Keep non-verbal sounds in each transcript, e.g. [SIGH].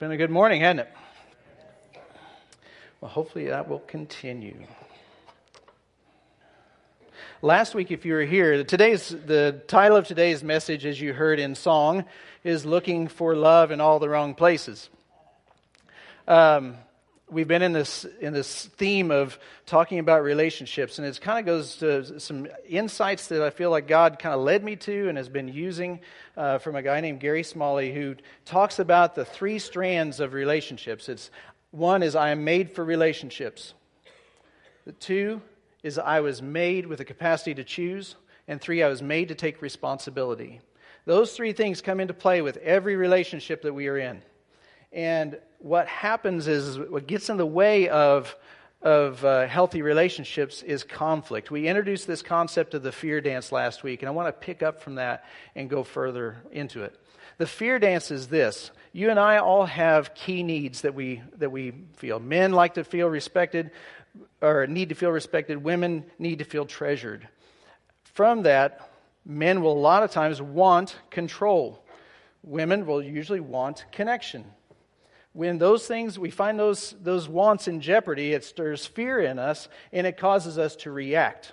been a good morning, hasn't it? Well, hopefully that will continue. Last week, if you were here, today's the title of today's message, as you heard in song, is "Looking for Love in All the Wrong Places." Um, we've been in this in this theme of talking about relationships, and it kind of goes to some insights that I feel like God kind of led me to and has been using uh, from a guy named Gary Smalley, who talks about the three strands of relationships. It's one is I am made for relationships. The two is I was made with the capacity to choose, and three I was made to take responsibility. Those three things come into play with every relationship that we are in. And what happens is what gets in the way of, of uh, healthy relationships is conflict. We introduced this concept of the fear dance last week, and I want to pick up from that and go further into it. The fear dance is this. You and I all have key needs that we, that we feel. Men like to feel respected or need to feel respected. Women need to feel treasured. From that, men will a lot of times want control. Women will usually want connection when those things, we find those, those wants in jeopardy, it stirs fear in us and it causes us to react.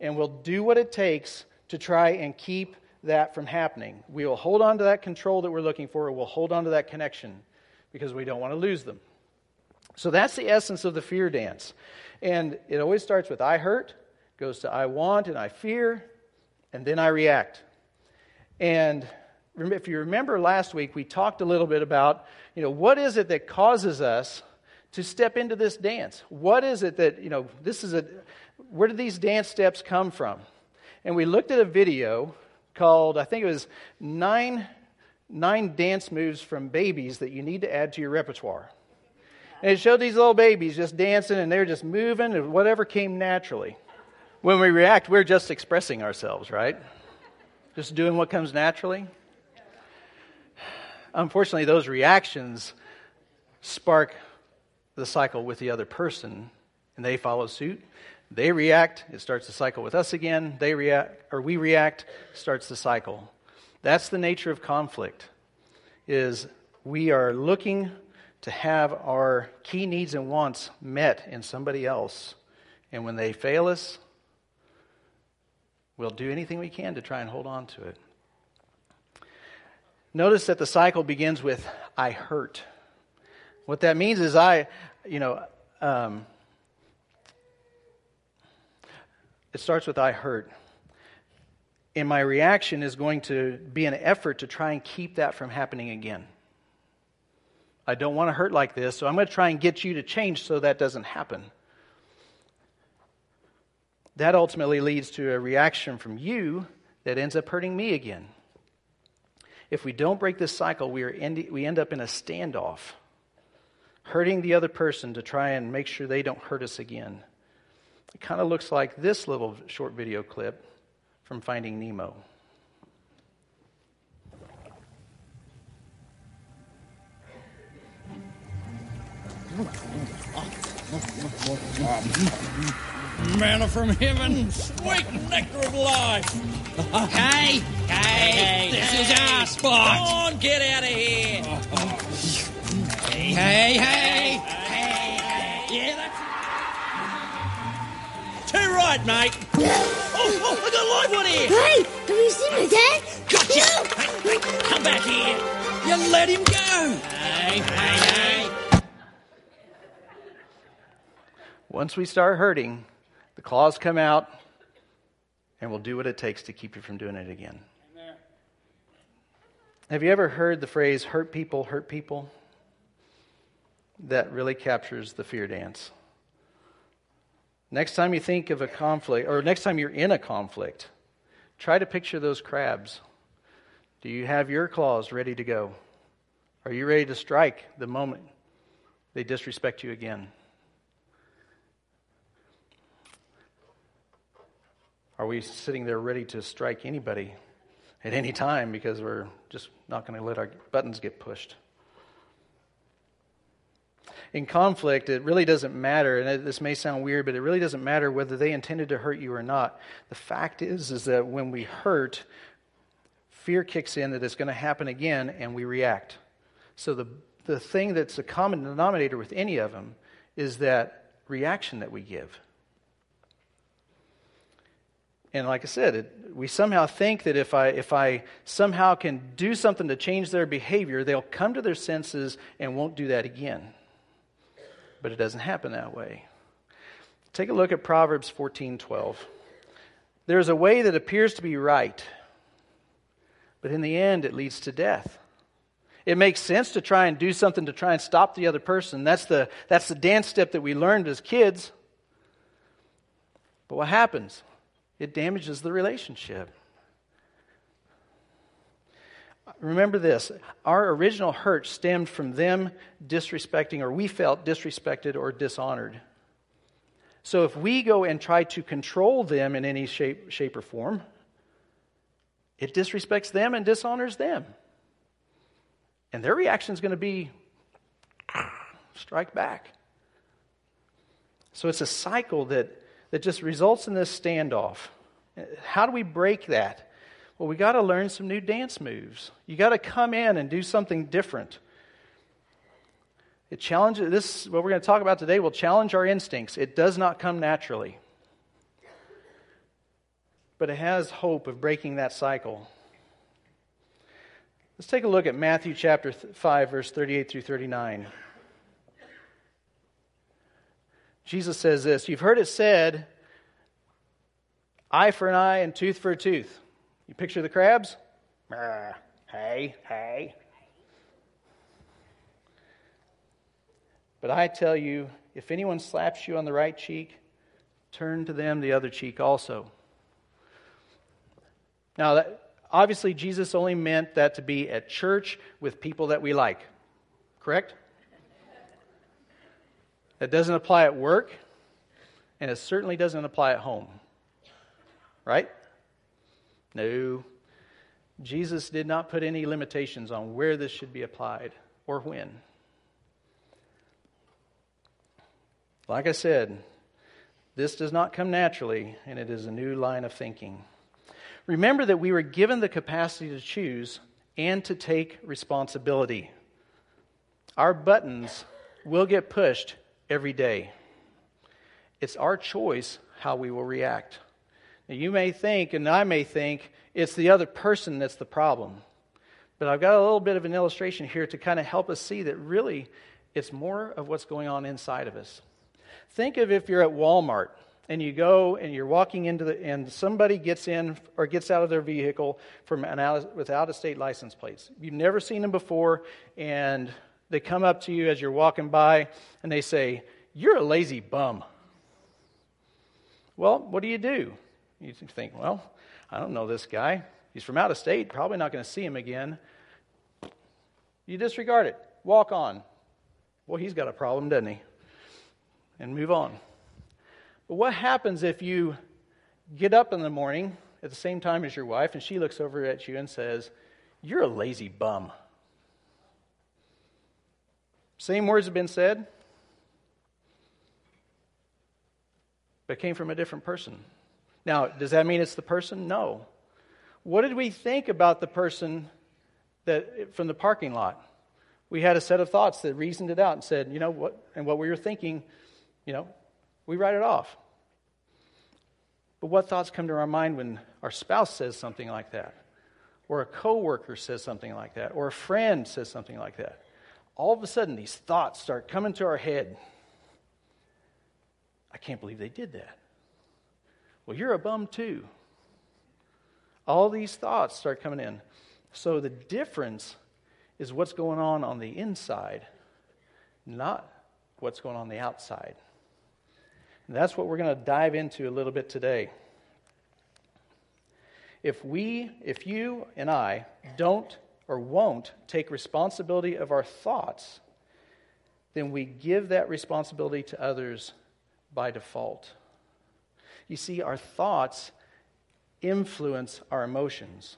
And we'll do what it takes to try and keep that from happening. We will hold on to that control that we're looking for, we'll hold on to that connection because we don't want to lose them. So that's the essence of the fear dance. And it always starts with I hurt, goes to I want and I fear, and then I react. And if you remember last week, we talked a little bit about, you know, what is it that causes us to step into this dance? What is it that, you know, this is a, where do these dance steps come from? And we looked at a video called, I think it was nine, nine dance moves from babies that you need to add to your repertoire. And it showed these little babies just dancing and they're just moving and whatever came naturally. When we react, we're just expressing ourselves, right? Just doing what comes naturally unfortunately, those reactions spark the cycle with the other person, and they follow suit. They react, it starts the cycle with us again. They react, or we react, starts the cycle. That's the nature of conflict. Is we are looking to have our key needs and wants met in somebody else, and when they fail us, we'll do anything we can to try and hold on to it. Notice that the cycle begins with I hurt. What that means is I, you know, um, it starts with I hurt. And my reaction is going to be an effort to try and keep that from happening again. I don't want to hurt like this, so I'm going to try and get you to change so that doesn't happen. That ultimately leads to a reaction from you that ends up hurting me again. If we don't break this cycle, we, are end, we end up in a standoff, hurting the other person to try and make sure they don't hurt us again. It kind of looks like this little short video clip from Finding Nemo. Manna from heaven, sweet nectar of life. Okay, okay, this is our spot. Come on, get out of here. Hey, hey, hey, hey. Yeah, that's. Too right, mate. Oh, oh, I got a live one here. Hey, have you seen my dad? Gotcha. Hey, hey, come back here. You let him go. Hey, hey, hey. Once we start hurting, the claws come out, and we'll do what it takes to keep you from doing it again. Amen. Have you ever heard the phrase, hurt people, hurt people? That really captures the fear dance. Next time you think of a conflict, or next time you're in a conflict, try to picture those crabs. Do you have your claws ready to go? Are you ready to strike the moment they disrespect you again? Are we sitting there ready to strike anybody at any time because we're just not going to let our buttons get pushed? In conflict, it really doesn't matter, and this may sound weird, but it really doesn't matter whether they intended to hurt you or not. The fact is, is that when we hurt, fear kicks in that it's going to happen again, and we react. So the, the thing that's a common denominator with any of them is that reaction that we give. And like I said, it, we somehow think that if I, if I somehow can do something to change their behavior, they'll come to their senses and won't do that again. But it doesn't happen that way. Take a look at Proverbs 14:12. There's a way that appears to be right, but in the end it leads to death. It makes sense to try and do something to try and stop the other person. That's the, that's the dance step that we learned as kids. But what happens? It damages the relationship. Remember this our original hurt stemmed from them disrespecting, or we felt disrespected or dishonored. So if we go and try to control them in any shape, shape or form, it disrespects them and dishonors them. And their reaction is going to be [CLEARS THROAT] strike back. So it's a cycle that, that just results in this standoff. How do we break that? Well, we got to learn some new dance moves. You got to come in and do something different. It challenges this what we're going to talk about today will challenge our instincts. It does not come naturally. But it has hope of breaking that cycle. Let's take a look at Matthew chapter 5 verse 38 through 39. Jesus says this, you've heard it said, eye for an eye and tooth for a tooth. You picture the crabs? Hey, hey. But I tell you, if anyone slaps you on the right cheek, turn to them the other cheek also. Now, that, obviously, Jesus only meant that to be at church with people that we like. Correct? That doesn't apply at work, and it certainly doesn't apply at home. Right? No. Jesus did not put any limitations on where this should be applied or when. Like I said, this does not come naturally, and it is a new line of thinking. Remember that we were given the capacity to choose and to take responsibility. Our buttons will get pushed every day. It's our choice how we will react. Now, you may think, and I may think, it's the other person that's the problem. But I've got a little bit of an illustration here to kind of help us see that really it's more of what's going on inside of us. Think of if you're at Walmart and you go and you're walking into the and somebody gets in or gets out of their vehicle from an out, with out of state license plates. You've never seen them before, and they come up to you as you're walking by and they say, "You're a lazy bum." Well, what do you do? You think, well, I don't know this guy. He's from out of state. Probably not going to see him again. You disregard it. Walk on. Well, he's got a problem, doesn't he? and move on. But what happens if you get up in the morning at the same time as your wife and she looks over at you and says, You're a lazy bum? Same words have been said, but came from a different person. Now, does that mean it's the person? No. What did we think about the person that from the parking lot? We had a set of thoughts that reasoned it out and said, you know what, and what we were thinking you know, we write it off. But what thoughts come to our mind when our spouse says something like that? Or a coworker says something like that? Or a friend says something like that? All of a sudden, these thoughts start coming to our head. I can't believe they did that. Well, you're a bum too. All these thoughts start coming in. So the difference is what's going on on the inside, not what's going on, the outside. And that's what we're going to dive into a little bit today. If we, if you and I don't or won't take responsibility of our thoughts, then we give that responsibility to others by default. You see, our thoughts influence our emotions.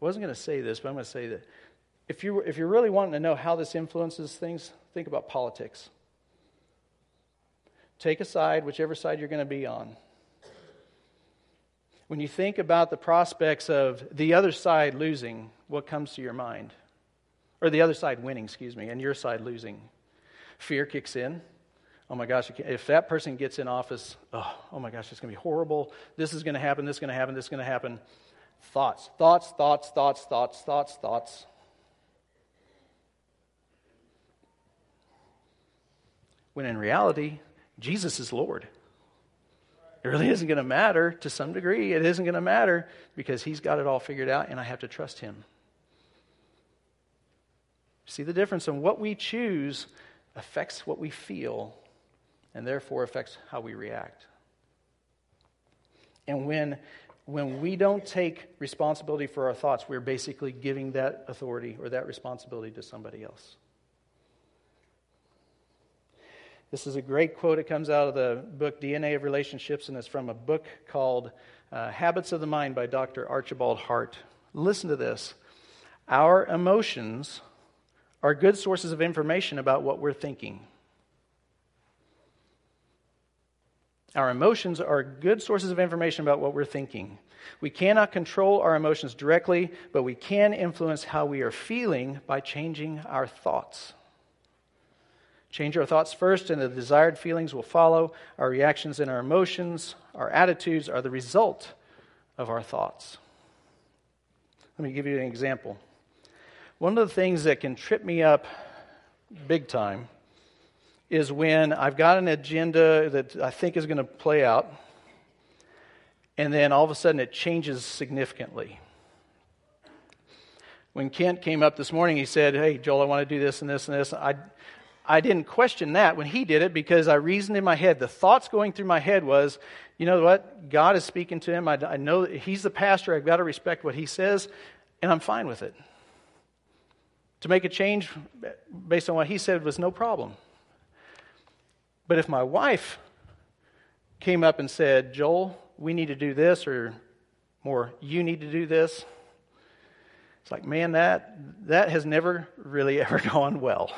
I wasn't going to say this, but I'm going to say that if, you, if you're really wanting to know how this influences things, think about politics. Take a side, whichever side you're going to be on. When you think about the prospects of the other side losing, what comes to your mind? Or the other side winning, excuse me, and your side losing. Fear kicks in. Oh my gosh, if that person gets in office, oh, oh my gosh, it's going to be horrible. This is going to happen, this is going to happen, this is going to happen. Thoughts, thoughts, thoughts, thoughts, thoughts, thoughts, thoughts. When in reality, Jesus is Lord. It really isn't going to matter to some degree. It isn't going to matter because He's got it all figured out and I have to trust Him. See the difference in what we choose affects what we feel and therefore affects how we react. And when, when we don't take responsibility for our thoughts, we're basically giving that authority or that responsibility to somebody else. This is a great quote. It comes out of the book DNA of Relationships, and it's from a book called uh, Habits of the Mind by Dr. Archibald Hart. Listen to this Our emotions are good sources of information about what we're thinking. Our emotions are good sources of information about what we're thinking. We cannot control our emotions directly, but we can influence how we are feeling by changing our thoughts. Change our thoughts first, and the desired feelings will follow. Our reactions and our emotions, our attitudes are the result of our thoughts. Let me give you an example. One of the things that can trip me up big time is when I've got an agenda that I think is going to play out, and then all of a sudden it changes significantly. When Kent came up this morning, he said, Hey, Joel, I want to do this and this and this. I, I didn't question that when he did it because I reasoned in my head. The thoughts going through my head was, you know what? God is speaking to him. I, I know he's the pastor. I've got to respect what he says, and I'm fine with it. To make a change based on what he said was no problem. But if my wife came up and said, Joel, we need to do this, or more, you need to do this, it's like, man, that, that has never really [LAUGHS] ever gone well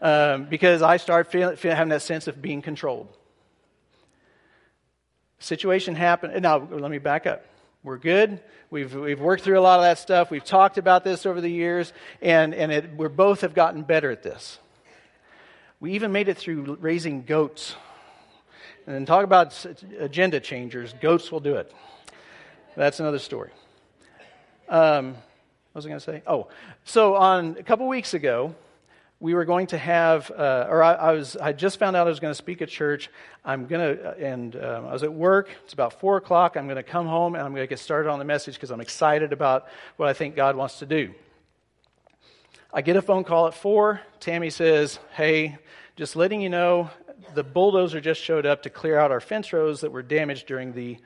um, because I start feeling, feeling, having that sense of being controlled. Situation happened. Now, let me back up. We're good. We've, we've worked through a lot of that stuff. We've talked about this over the years, and, and it, we both have gotten better at this. We even made it through raising goats. And talk about agenda changers. Goats will do it. That's another story. Um, what was I going to say? Oh, so on a couple weeks ago, we were going to have, uh, or I, I, was, I just found out I was going to speak at church. I'm going to, and um, I was at work. It's about four o'clock. I'm going to come home and I'm going to get started on the message because I'm excited about what I think God wants to do. I get a phone call at four. Tammy says, "Hey, just letting you know, the bulldozer just showed up to clear out our fence rows that were damaged during the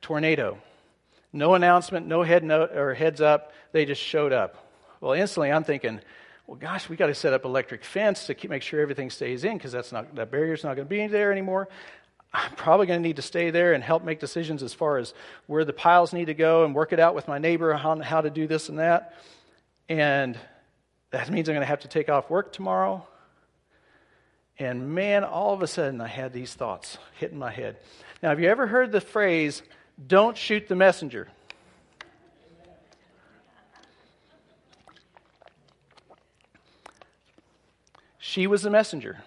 tornado. No announcement, no head note or heads up. They just showed up. Well, instantly I'm thinking." Well, gosh, we got to set up electric fence to keep, make sure everything stays in because that's not that barrier's not going to be there anymore. I'm probably going to need to stay there and help make decisions as far as where the piles need to go and work it out with my neighbor on how to do this and that. And that means I'm going to have to take off work tomorrow. And man, all of a sudden I had these thoughts hitting my head. Now, have you ever heard the phrase, don't shoot the messenger? She was the messenger.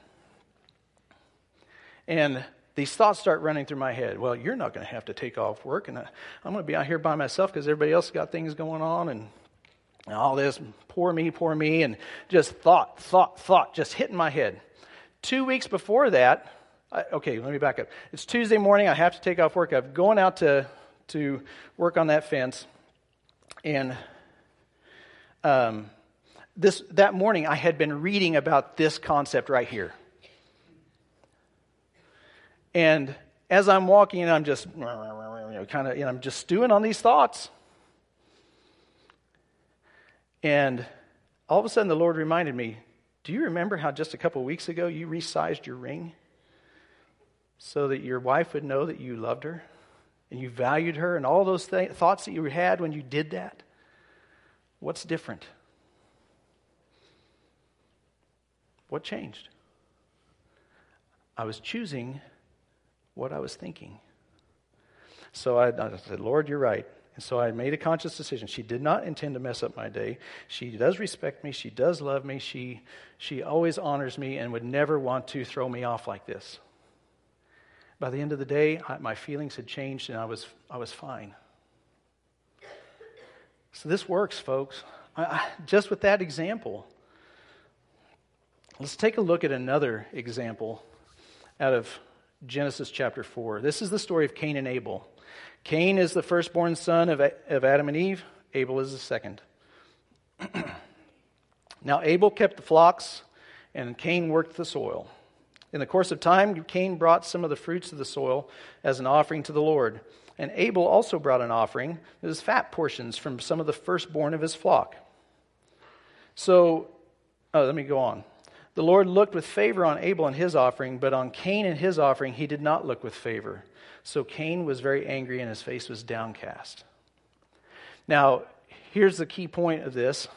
And these thoughts start running through my head. Well, you're not going to have to take off work, and uh, I'm going to be out here by myself because everybody else got things going on, and all this. Poor me, poor me, and just thought, thought, thought, just hitting my head. Two weeks before that, I, okay, let me back up. It's Tuesday morning. I have to take off work. I'm going out to to work on that fence, and um, this, that morning I had been reading about this concept right here. And as I'm walking and I'm just you know, kind of, you know, I'm just stewing on these thoughts. And all of a sudden the Lord reminded me, do you remember how just a couple weeks ago you resized your ring so that your wife would know that you loved her and you valued her and all those th- thoughts that you had when you did that? What's different? What changed? I was choosing what I was thinking. So I, I said, Lord, you're right. And so I made a conscious decision. She did not intend to mess up my day. She does respect me. She does love me. She, she always honors me and would never want to throw me off like this. By the end of the day, I, my feelings had changed and I was, I was fine. So this works, folks. I, just with that example. Let's take a look at another example out of Genesis chapter 4. This is the story of Cain and Abel. Cain is the firstborn son of, of Adam and Eve, Abel is the second. [CLEARS THROAT] now, Abel kept the flocks, and Cain worked the soil. In the course of time, Cain brought some of the fruits of the soil as an offering to the Lord. And Abel also brought an offering, his fat portions from some of the firstborn of his flock. So, oh, let me go on. The Lord looked with favor on Abel and his offering, but on Cain and his offering he did not look with favor. So Cain was very angry and his face was downcast. Now, here's the key point of this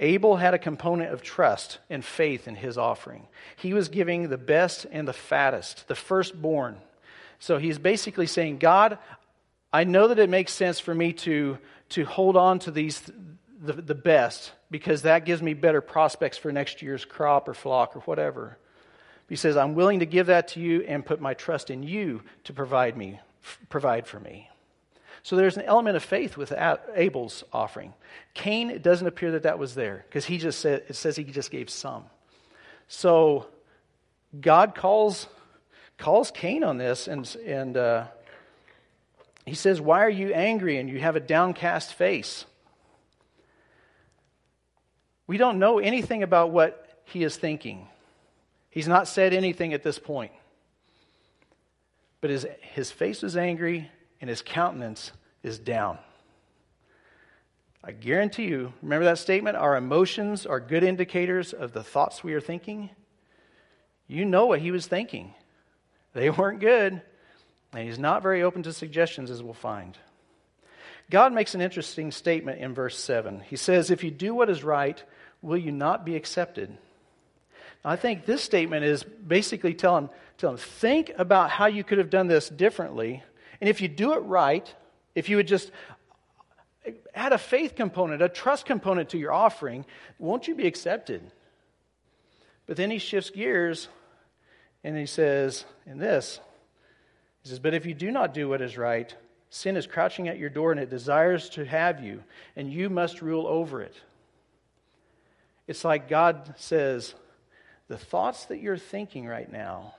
Abel had a component of trust and faith in his offering. He was giving the best and the fattest, the firstborn. So he's basically saying, God, I know that it makes sense for me to, to hold on to these the, the best because that gives me better prospects for next year's crop or flock or whatever. He says, I'm willing to give that to you and put my trust in you to provide me, provide for me. So there's an element of faith with Abel's offering. Cain, it doesn't appear that that was there because he just said, it says he just gave some. So God calls, calls Cain on this and, and uh, he says, Why are you angry and you have a downcast face? We don't know anything about what he is thinking. He's not said anything at this point. But his, his face is angry and his countenance is down. I guarantee you, remember that statement? Our emotions are good indicators of the thoughts we are thinking. You know what he was thinking. They weren't good, and he's not very open to suggestions, as we'll find. God makes an interesting statement in verse 7. He says, If you do what is right, will you not be accepted? I think this statement is basically telling, telling think about how you could have done this differently. And if you do it right, if you would just add a faith component, a trust component to your offering, won't you be accepted? But then he shifts gears and he says, in this, he says, But if you do not do what is right, sin is crouching at your door and it desires to have you, and you must rule over it. It's like God says, the thoughts that you're thinking right now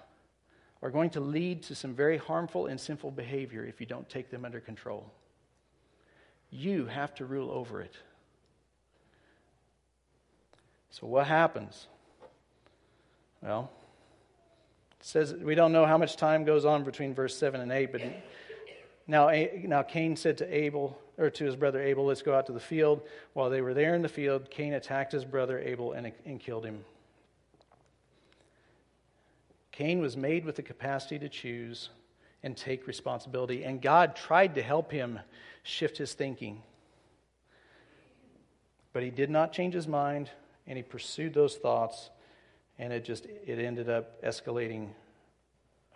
are going to lead to some very harmful and sinful behavior if you don't take them under control. You have to rule over it. So, what happens? Well, it says we don't know how much time goes on between verse 7 and 8, but now, now Cain said to Abel, or to his brother Abel, Let's go out to the field. While they were there in the field, Cain attacked his brother Abel and, and killed him. Cain was made with the capacity to choose and take responsibility, and God tried to help him shift his thinking. But he did not change his mind, and he pursued those thoughts, and it just it ended up escalating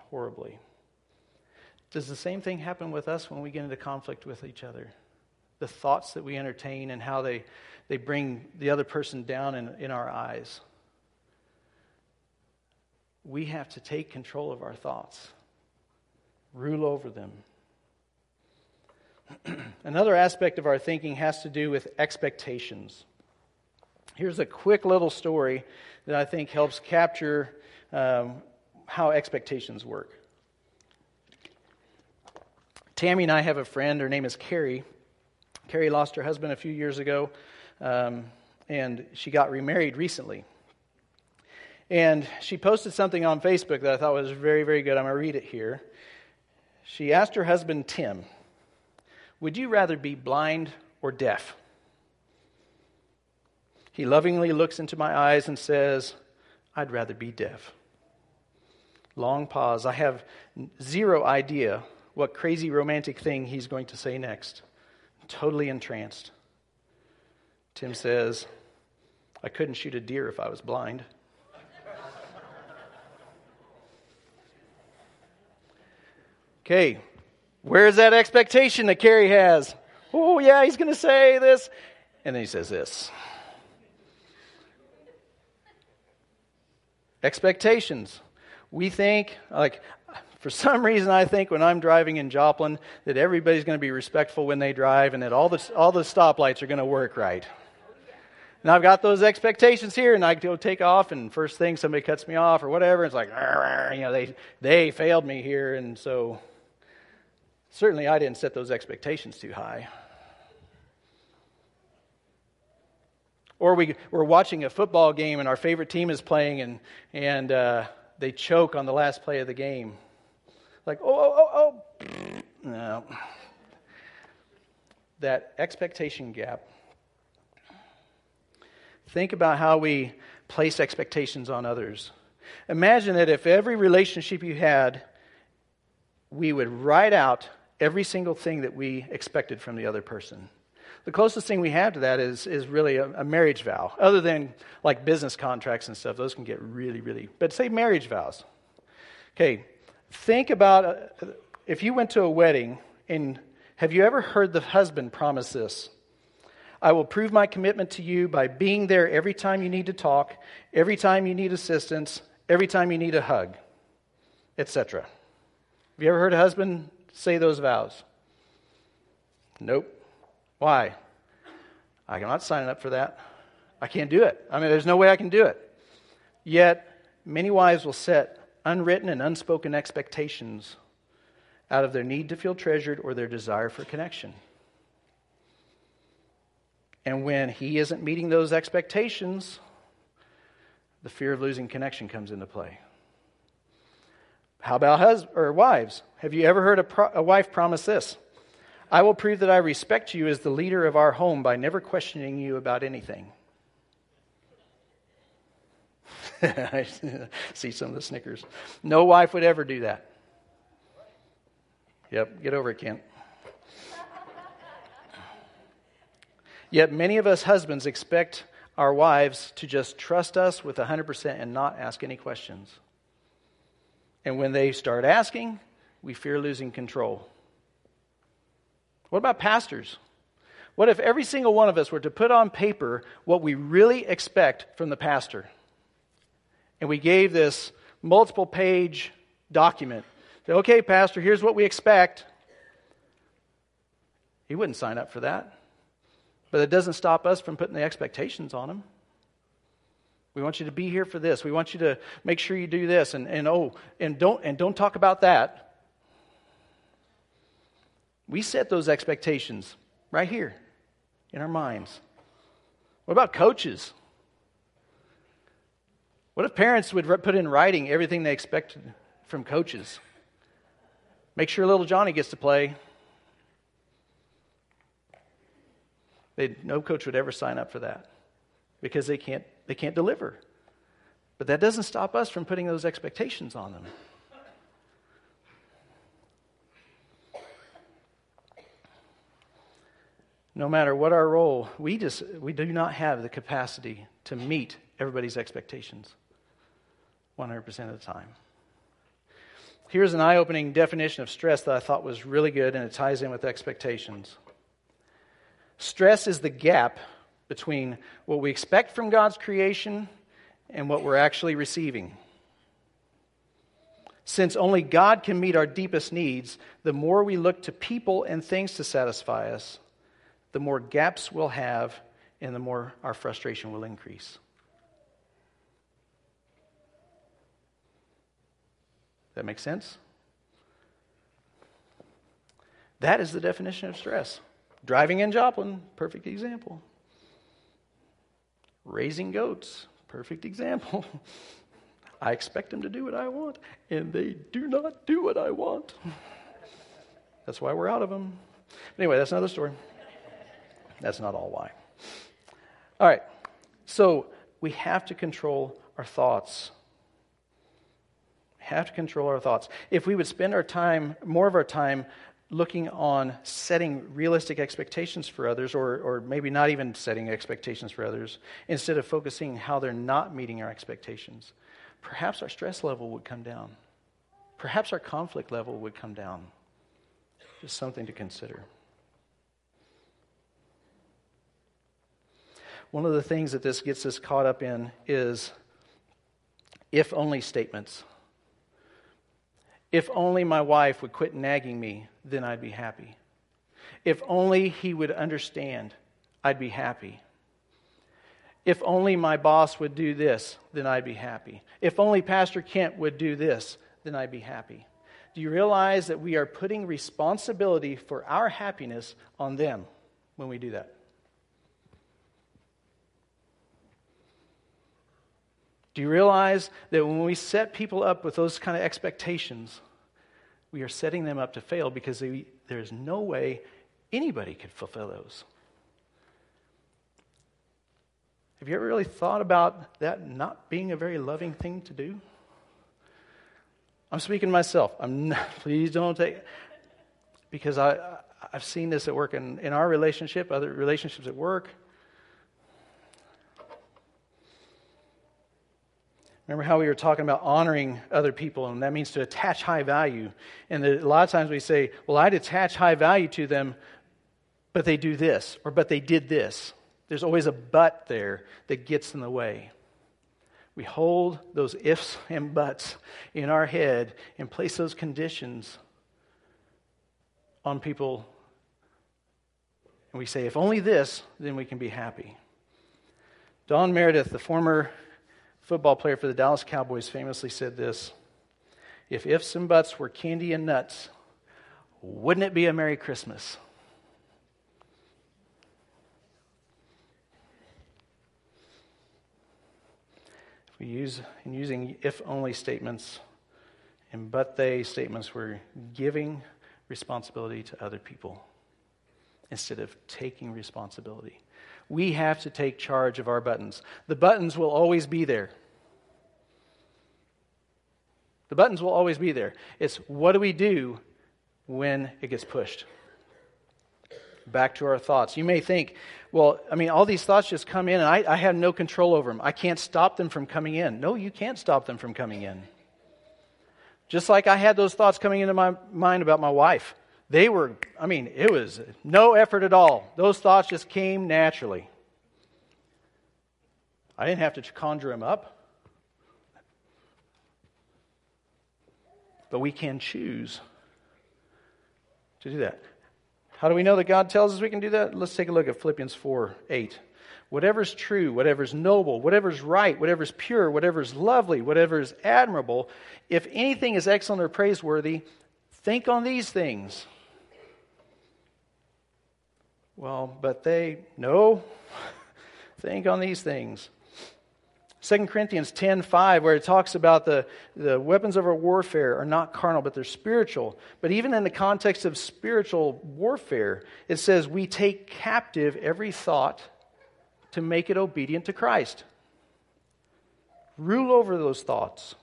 horribly. Does the same thing happen with us when we get into conflict with each other? the thoughts that we entertain and how they, they bring the other person down in, in our eyes. We have to take control of our thoughts, rule over them. [CLEARS THROAT] Another aspect of our thinking has to do with expectations. Here's a quick little story that I think helps capture um, how expectations work. Tammy and I have a friend, her name is Carrie, Carrie lost her husband a few years ago, um, and she got remarried recently. And she posted something on Facebook that I thought was very, very good. I'm going to read it here. She asked her husband, Tim, Would you rather be blind or deaf? He lovingly looks into my eyes and says, I'd rather be deaf. Long pause. I have zero idea what crazy romantic thing he's going to say next totally entranced. Tim says, I couldn't shoot a deer if I was blind. Okay, Where's that expectation that Carrie has? Oh, yeah, he's going to say this. And then he says this. Expectations. We think, like, for some reason, I think when I'm driving in Joplin that everybody's going to be respectful when they drive and that all the, all the stoplights are going to work right. And I've got those expectations here, and I go take off, and first thing somebody cuts me off or whatever, it's like, you know, they, they failed me here, and so certainly I didn't set those expectations too high. Or we, we're watching a football game, and our favorite team is playing, and, and uh, they choke on the last play of the game. Like, oh, oh, oh, oh. No. That expectation gap. Think about how we place expectations on others. Imagine that if every relationship you had, we would write out every single thing that we expected from the other person. The closest thing we have to that is, is really a, a, marriage vow, other than like business contracts and stuff. Those can get really, really, but say marriage vows. Okay, Think about uh, if you went to a wedding and have you ever heard the husband promise this? I will prove my commitment to you by being there every time you need to talk, every time you need assistance, every time you need a hug, etc. Have you ever heard a husband say those vows? Nope. Why? I'm not signing up for that. I can't do it. I mean, there's no way I can do it. Yet, many wives will set unwritten and unspoken expectations out of their need to feel treasured or their desire for connection. And when he isn't meeting those expectations, the fear of losing connection comes into play. How about hus- or wives? Have you ever heard a, pro- a wife promise this? I will prove that I respect you as the leader of our home by never questioning you about anything. I [LAUGHS] see some of the snickers. No wife would ever do that. Yep, get over it, Kent. Yet many of us husbands expect our wives to just trust us with 100% and not ask any questions. And when they start asking, we fear losing control. What about pastors? What if every single one of us were to put on paper what we really expect from the pastor? And we gave this multiple page document. okay, Pastor, here's what we expect. He wouldn't sign up for that. But it doesn't stop us from putting the expectations on him. We want you to be here for this. We want you to make sure you do this and, and oh and don't and don't talk about that. We set those expectations right here in our minds. What about coaches? What if parents would put in writing everything they expect from coaches? Make sure little Johnny gets to play. They'd, no coach would ever sign up for that because they can't, they can't deliver. But that doesn't stop us from putting those expectations on them. No matter what our role, we just we do not have the capacity to meet everybody's expectations. 100% of the time. Here's an eye opening definition of stress that I thought was really good, and it ties in with expectations. Stress is the gap between what we expect from God's creation and what we're actually receiving. Since only God can meet our deepest needs, the more we look to people and things to satisfy us, the more gaps we'll have and the more our frustration will increase. That makes sense? That is the definition of stress. Driving in Joplin, perfect example. Raising goats, perfect example. [LAUGHS] I expect them to do what I want, and they do not do what I want. That's why we're out of them. Anyway, that's another story. That's not all why. All right, so we have to control our thoughts have to control our thoughts. If we would spend our time, more of our time, looking on setting realistic expectations for others, or, or maybe not even setting expectations for others, instead of focusing how they're not meeting our expectations, perhaps our stress level would come down. Perhaps our conflict level would come down. Just something to consider. One of the things that this gets us caught up in is if only statements. If only my wife would quit nagging me, then I'd be happy. If only he would understand, I'd be happy. If only my boss would do this, then I'd be happy. If only Pastor Kent would do this, then I'd be happy. Do you realize that we are putting responsibility for our happiness on them when we do that? Do you realize that when we set people up with those kind of expectations, we are setting them up to fail because they, there's no way anybody could fulfill those? Have you ever really thought about that not being a very loving thing to do? I'm speaking to myself. I'm not, [LAUGHS] please don't take because I I've seen this at work in, in our relationship, other relationships at work. Remember how we were talking about honoring other people, and that means to attach high value. And a lot of times we say, Well, I'd attach high value to them, but they do this, or but they did this. There's always a but there that gets in the way. We hold those ifs and buts in our head and place those conditions on people. And we say, if only this, then we can be happy. Don Meredith, the former football player for the Dallas Cowboys, famously said this If ifs and buts were candy and nuts, wouldn't it be a Merry Christmas? If we use in using if only statements and but they statements, we're giving responsibility to other people instead of taking responsibility. We have to take charge of our buttons. The buttons will always be there. The buttons will always be there. It's what do we do when it gets pushed? Back to our thoughts. You may think, well, I mean, all these thoughts just come in and I, I have no control over them. I can't stop them from coming in. No, you can't stop them from coming in. Just like I had those thoughts coming into my mind about my wife. They were, I mean, it was no effort at all. Those thoughts just came naturally. I didn't have to conjure them up. But we can choose to do that. How do we know that God tells us we can do that? Let's take a look at Philippians 4 8. Whatever's true, whatever's noble, whatever's right, whatever's pure, whatever's lovely, whatever's admirable, if anything is excellent or praiseworthy, think on these things. Well, but they, no, [LAUGHS] think on these things. 2 Corinthians 10 5, where it talks about the, the weapons of our warfare are not carnal, but they're spiritual. But even in the context of spiritual warfare, it says we take captive every thought to make it obedient to Christ. Rule over those thoughts.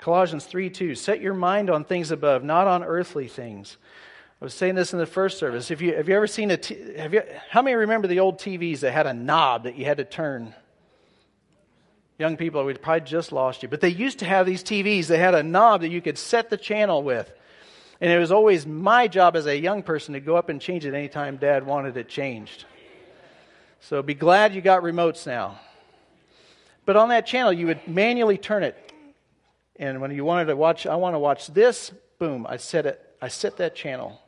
Colossians 3 2, set your mind on things above, not on earthly things. I was saying this in the first service. If you, have you ever seen a, t- have you, how many remember the old TVs that had a knob that you had to turn? Young people, we probably just lost you. But they used to have these TVs that had a knob that you could set the channel with. And it was always my job as a young person to go up and change it anytime dad wanted it changed. So be glad you got remotes now. But on that channel, you would manually turn it. And when you wanted to watch, I want to watch this, boom, I set it, I set that channel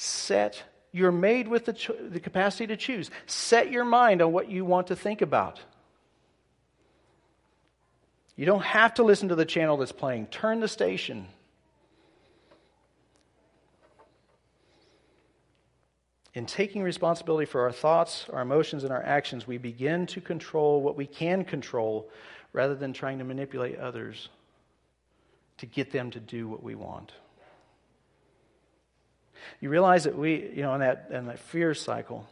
set, you're made with the, cho- the capacity to choose. Set your mind on what you want to think about. You don't have to listen to the channel that's playing, turn the station. In taking responsibility for our thoughts, our emotions, and our actions, we begin to control what we can control rather than trying to manipulate others to get them to do what we want. You realize that we, you know, in that, in that fear cycle,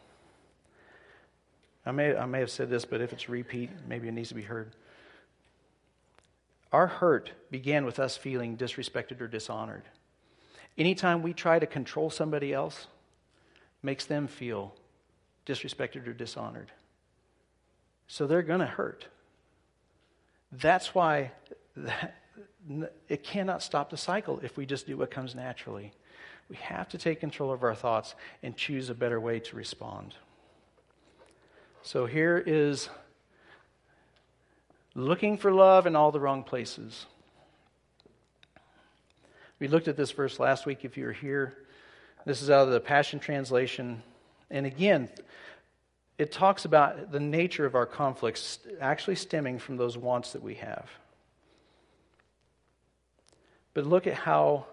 I may, I may have said this, but if it's repeat, maybe it needs to be heard. Our hurt began with us feeling disrespected or dishonored. Anytime we try to control somebody else, makes them feel disrespected or dishonored. So they're going to hurt. That's why that, [LAUGHS] it cannot stop the cycle if we just do what comes naturally. We have to take control of our thoughts and choose a better way to respond. So here is looking for love in all the wrong places. We looked at this verse last week if you were here. This is out of the Passion Translation. And again, it talks about the nature of our conflicts actually stemming from those wants that we have. But look at how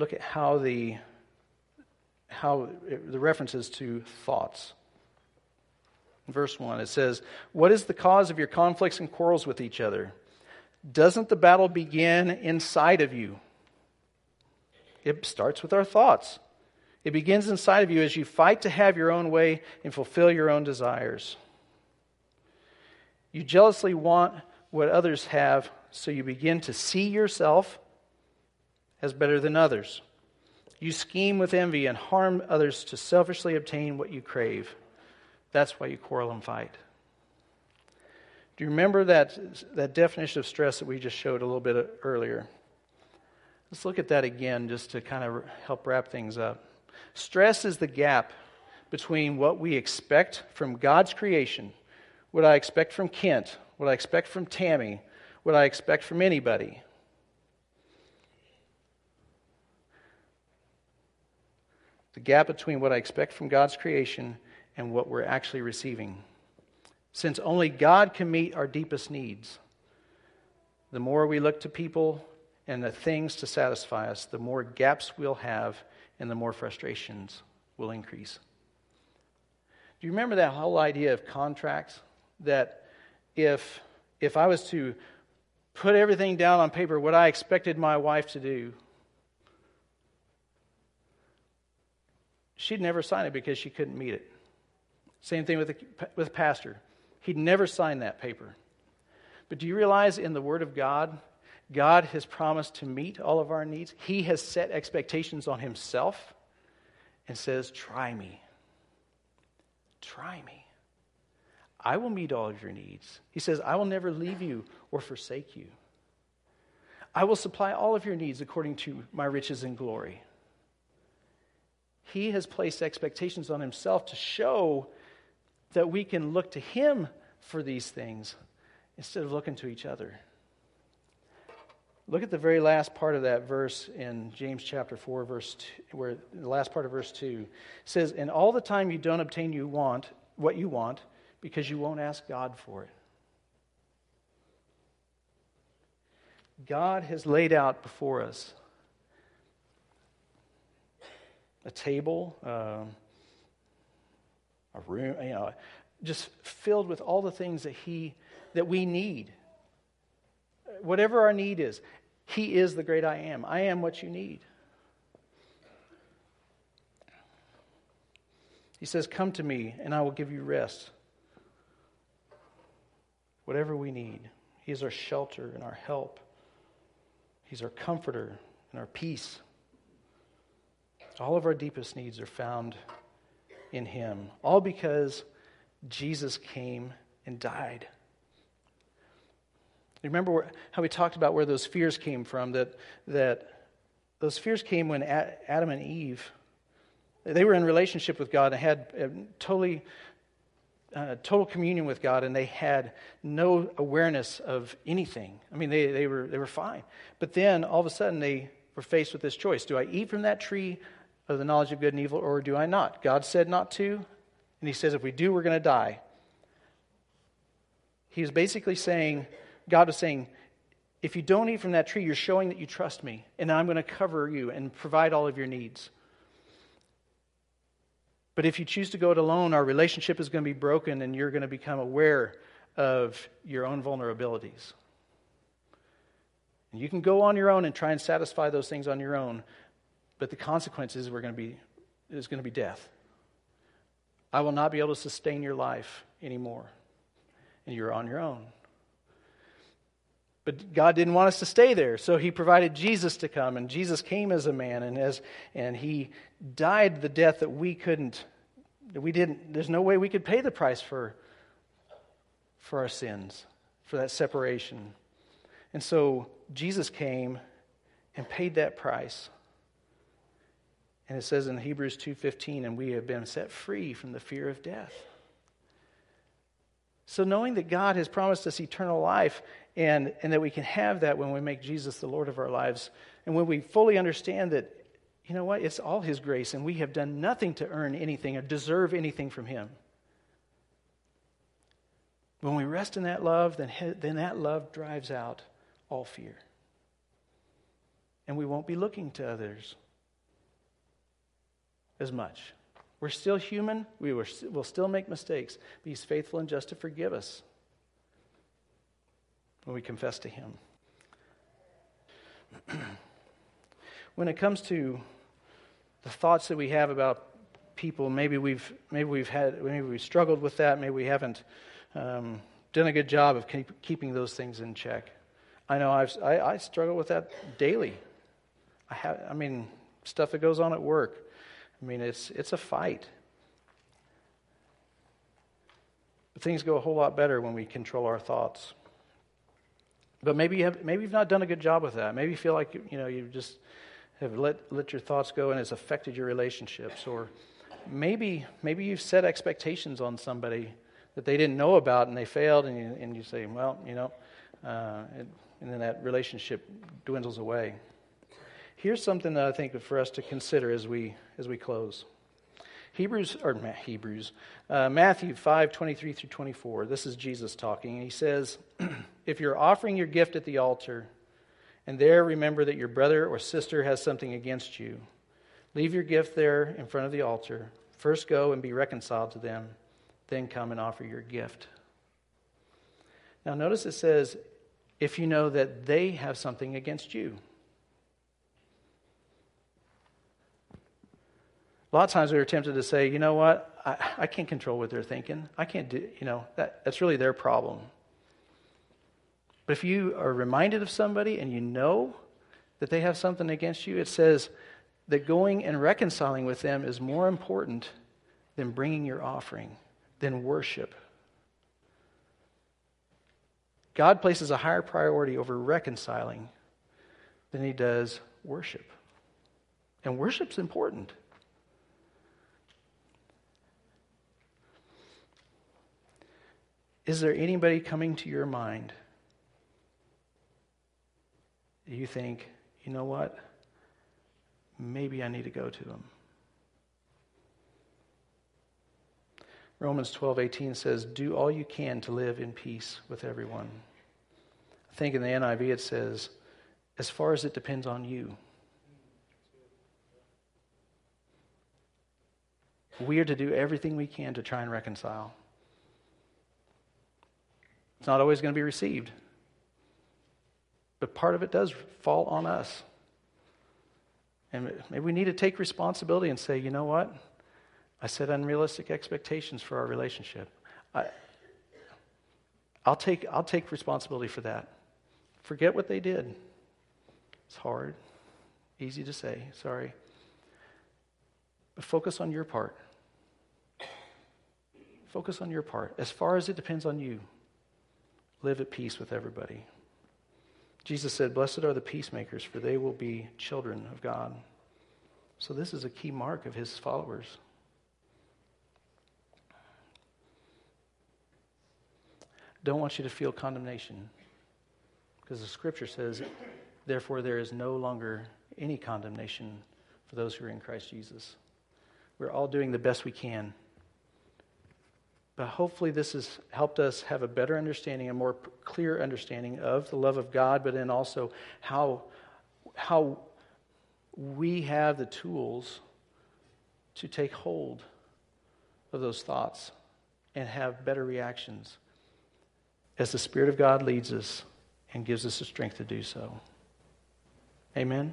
look at how the how it, the references to thoughts. Verse 1 it says, "What is the cause of your conflicts and quarrels with each other? Doesn't the battle begin inside of you?" It starts with our thoughts. It begins inside of you as you fight to have your own way and fulfill your own desires. You jealously want what others have, so you begin to see yourself as better than others. You scheme with envy and harm others to selfishly obtain what you crave. That's why you quarrel and fight. Do you remember that, that definition of stress that we just showed a little bit earlier? Let's look at that again just to kind of help wrap things up. Stress is the gap between what we expect from God's creation, what I expect from Kent, what I expect from Tammy, what I expect from anybody, the gap between what I expect from God's creation and what we're actually receiving. Since only God can meet our deepest needs, the more we look to people and the things to satisfy us, the more gaps we'll have and the more frustrations will increase. Do you remember that whole idea of contracts? That if, if I was to put everything down on paper, what I expected my wife to do, she'd never sign it because she couldn't meet it. Same thing with the, with pastor. He'd never sign that paper. But do you realize in the Word of God, God has promised to meet all of our needs? He has set expectations on Himself and says, Try me. Try me. I will meet all of your needs. He says, I will never leave you or forsake you. I will supply all of your needs according to my riches and glory. He has placed expectations on himself to show that we can look to him for these things instead of looking to each other. Look at the very last part of that verse in James chapter 4, verse 2, where the last part of verse 2 says, And all the time you don't obtain you want what you want because you won't ask God for it. God has laid out before us a table, uh, a room, you know, just filled with all the things that He that we need. Whatever our need is, He is the great I am. I am what you need. He says, Come to me, and I will give you rest. Whatever we need, He is our shelter and our help. He's our comforter and our peace. All of our deepest needs are found in Him, all because Jesus came and died. Remember how we talked about where those fears came from? That, that those fears came when Adam and Eve, they were in relationship with God and had totally, uh, total communion with God, and they had no awareness of anything. I mean, they, they, were, they were fine. But then all of a sudden they were faced with this choice Do I eat from that tree of the knowledge of good and evil, or do I not? God said not to, and He says if we do, we're going to die. He was basically saying, God was saying, if you don't eat from that tree, you're showing that you trust me, and I'm going to cover you and provide all of your needs. But if you choose to go it alone, our relationship is going to be broken, and you're going to become aware of your own vulnerabilities. And you can go on your own and try and satisfy those things on your own, but the consequences were going to be, is going to be death. I will not be able to sustain your life anymore. And you're on your own. But God didn't want us to stay there, so He provided Jesus to come, and Jesus came as a man, and as and He died the death that we couldn't, that we didn't. There's no way we could pay the price for for our sins, for that separation. And so Jesus came and paid that price. And it says in Hebrews 2:15 and we have been set free from the fear of death. So knowing that God has promised us eternal life and, and that we can have that when we make Jesus the Lord of our lives, and when we fully understand that, you know what, it's all His grace and we have done nothing to earn anything or deserve anything from Him. When we rest in that love, then, then that love drives out all fear. And we won't be looking to others as much. We're still human. We will still make mistakes. But He's faithful and just to forgive us when we confess to Him. [CLEARS THROAT] when it comes to the thoughts that we have about people, maybe we've maybe we've had maybe we've struggled with that. Maybe we haven't um, done a good job of keep, keeping those things in check. I know I've, I, I struggle with that daily. I have, I mean, stuff that goes on at work. I mean, it's it's a fight. But things go a whole lot better when we control our thoughts. But maybe you have, maybe you've not done a good job with that. Maybe you feel like you know you just have let let your thoughts go and it's affected your relationships, or maybe maybe you've set expectations on somebody that they didn't know about and they failed, and you, and you say, well, you know, uh, and, and then that relationship dwindles away. Here's something that I think for us to consider as we as we close. Hebrews or Hebrews, uh, Matthew five twenty three through twenty four. This is Jesus talking. He says, [CLEARS THROAT] "If you're offering your gift at the altar, and there remember that your brother or sister has something against you, leave your gift there in front of the altar. First go and be reconciled to them." then come and offer your gift. Now, notice it says, if you know that they have something against you. A lot of times we are tempted to say, you know what, I, I can't control what they're thinking. I can't do, you know, that, that's really their problem. But if you are reminded of somebody and you know that they have something against you, it says that going and reconciling with them is more important than bringing your offering than worship. God places a higher priority over reconciling than he does worship. And worship's important. Is there anybody coming to your mind? You think, you know what? Maybe I need to go to them. Romans 12:18 says, "Do all you can to live in peace with everyone." I think in the NIV it says, "As far as it depends on you." We are to do everything we can to try and reconcile. It's not always going to be received. But part of it does fall on us. And maybe we need to take responsibility and say, you know what? I set unrealistic expectations for our relationship. I, I'll, take, I'll take responsibility for that. Forget what they did. It's hard, easy to say, sorry. But focus on your part. Focus on your part. As far as it depends on you, live at peace with everybody. Jesus said, Blessed are the peacemakers, for they will be children of God. So, this is a key mark of his followers. don't want you to feel condemnation because the scripture says, therefore, there is no longer any condemnation for those who are in Christ Jesus. We're all doing the best we can. But hopefully, this has helped us have a better understanding, a more clear understanding of the love of God, but then also how, how we have the tools to take hold of those thoughts and have better reactions as the Spirit of God leads us and gives us the strength to do so. Amen.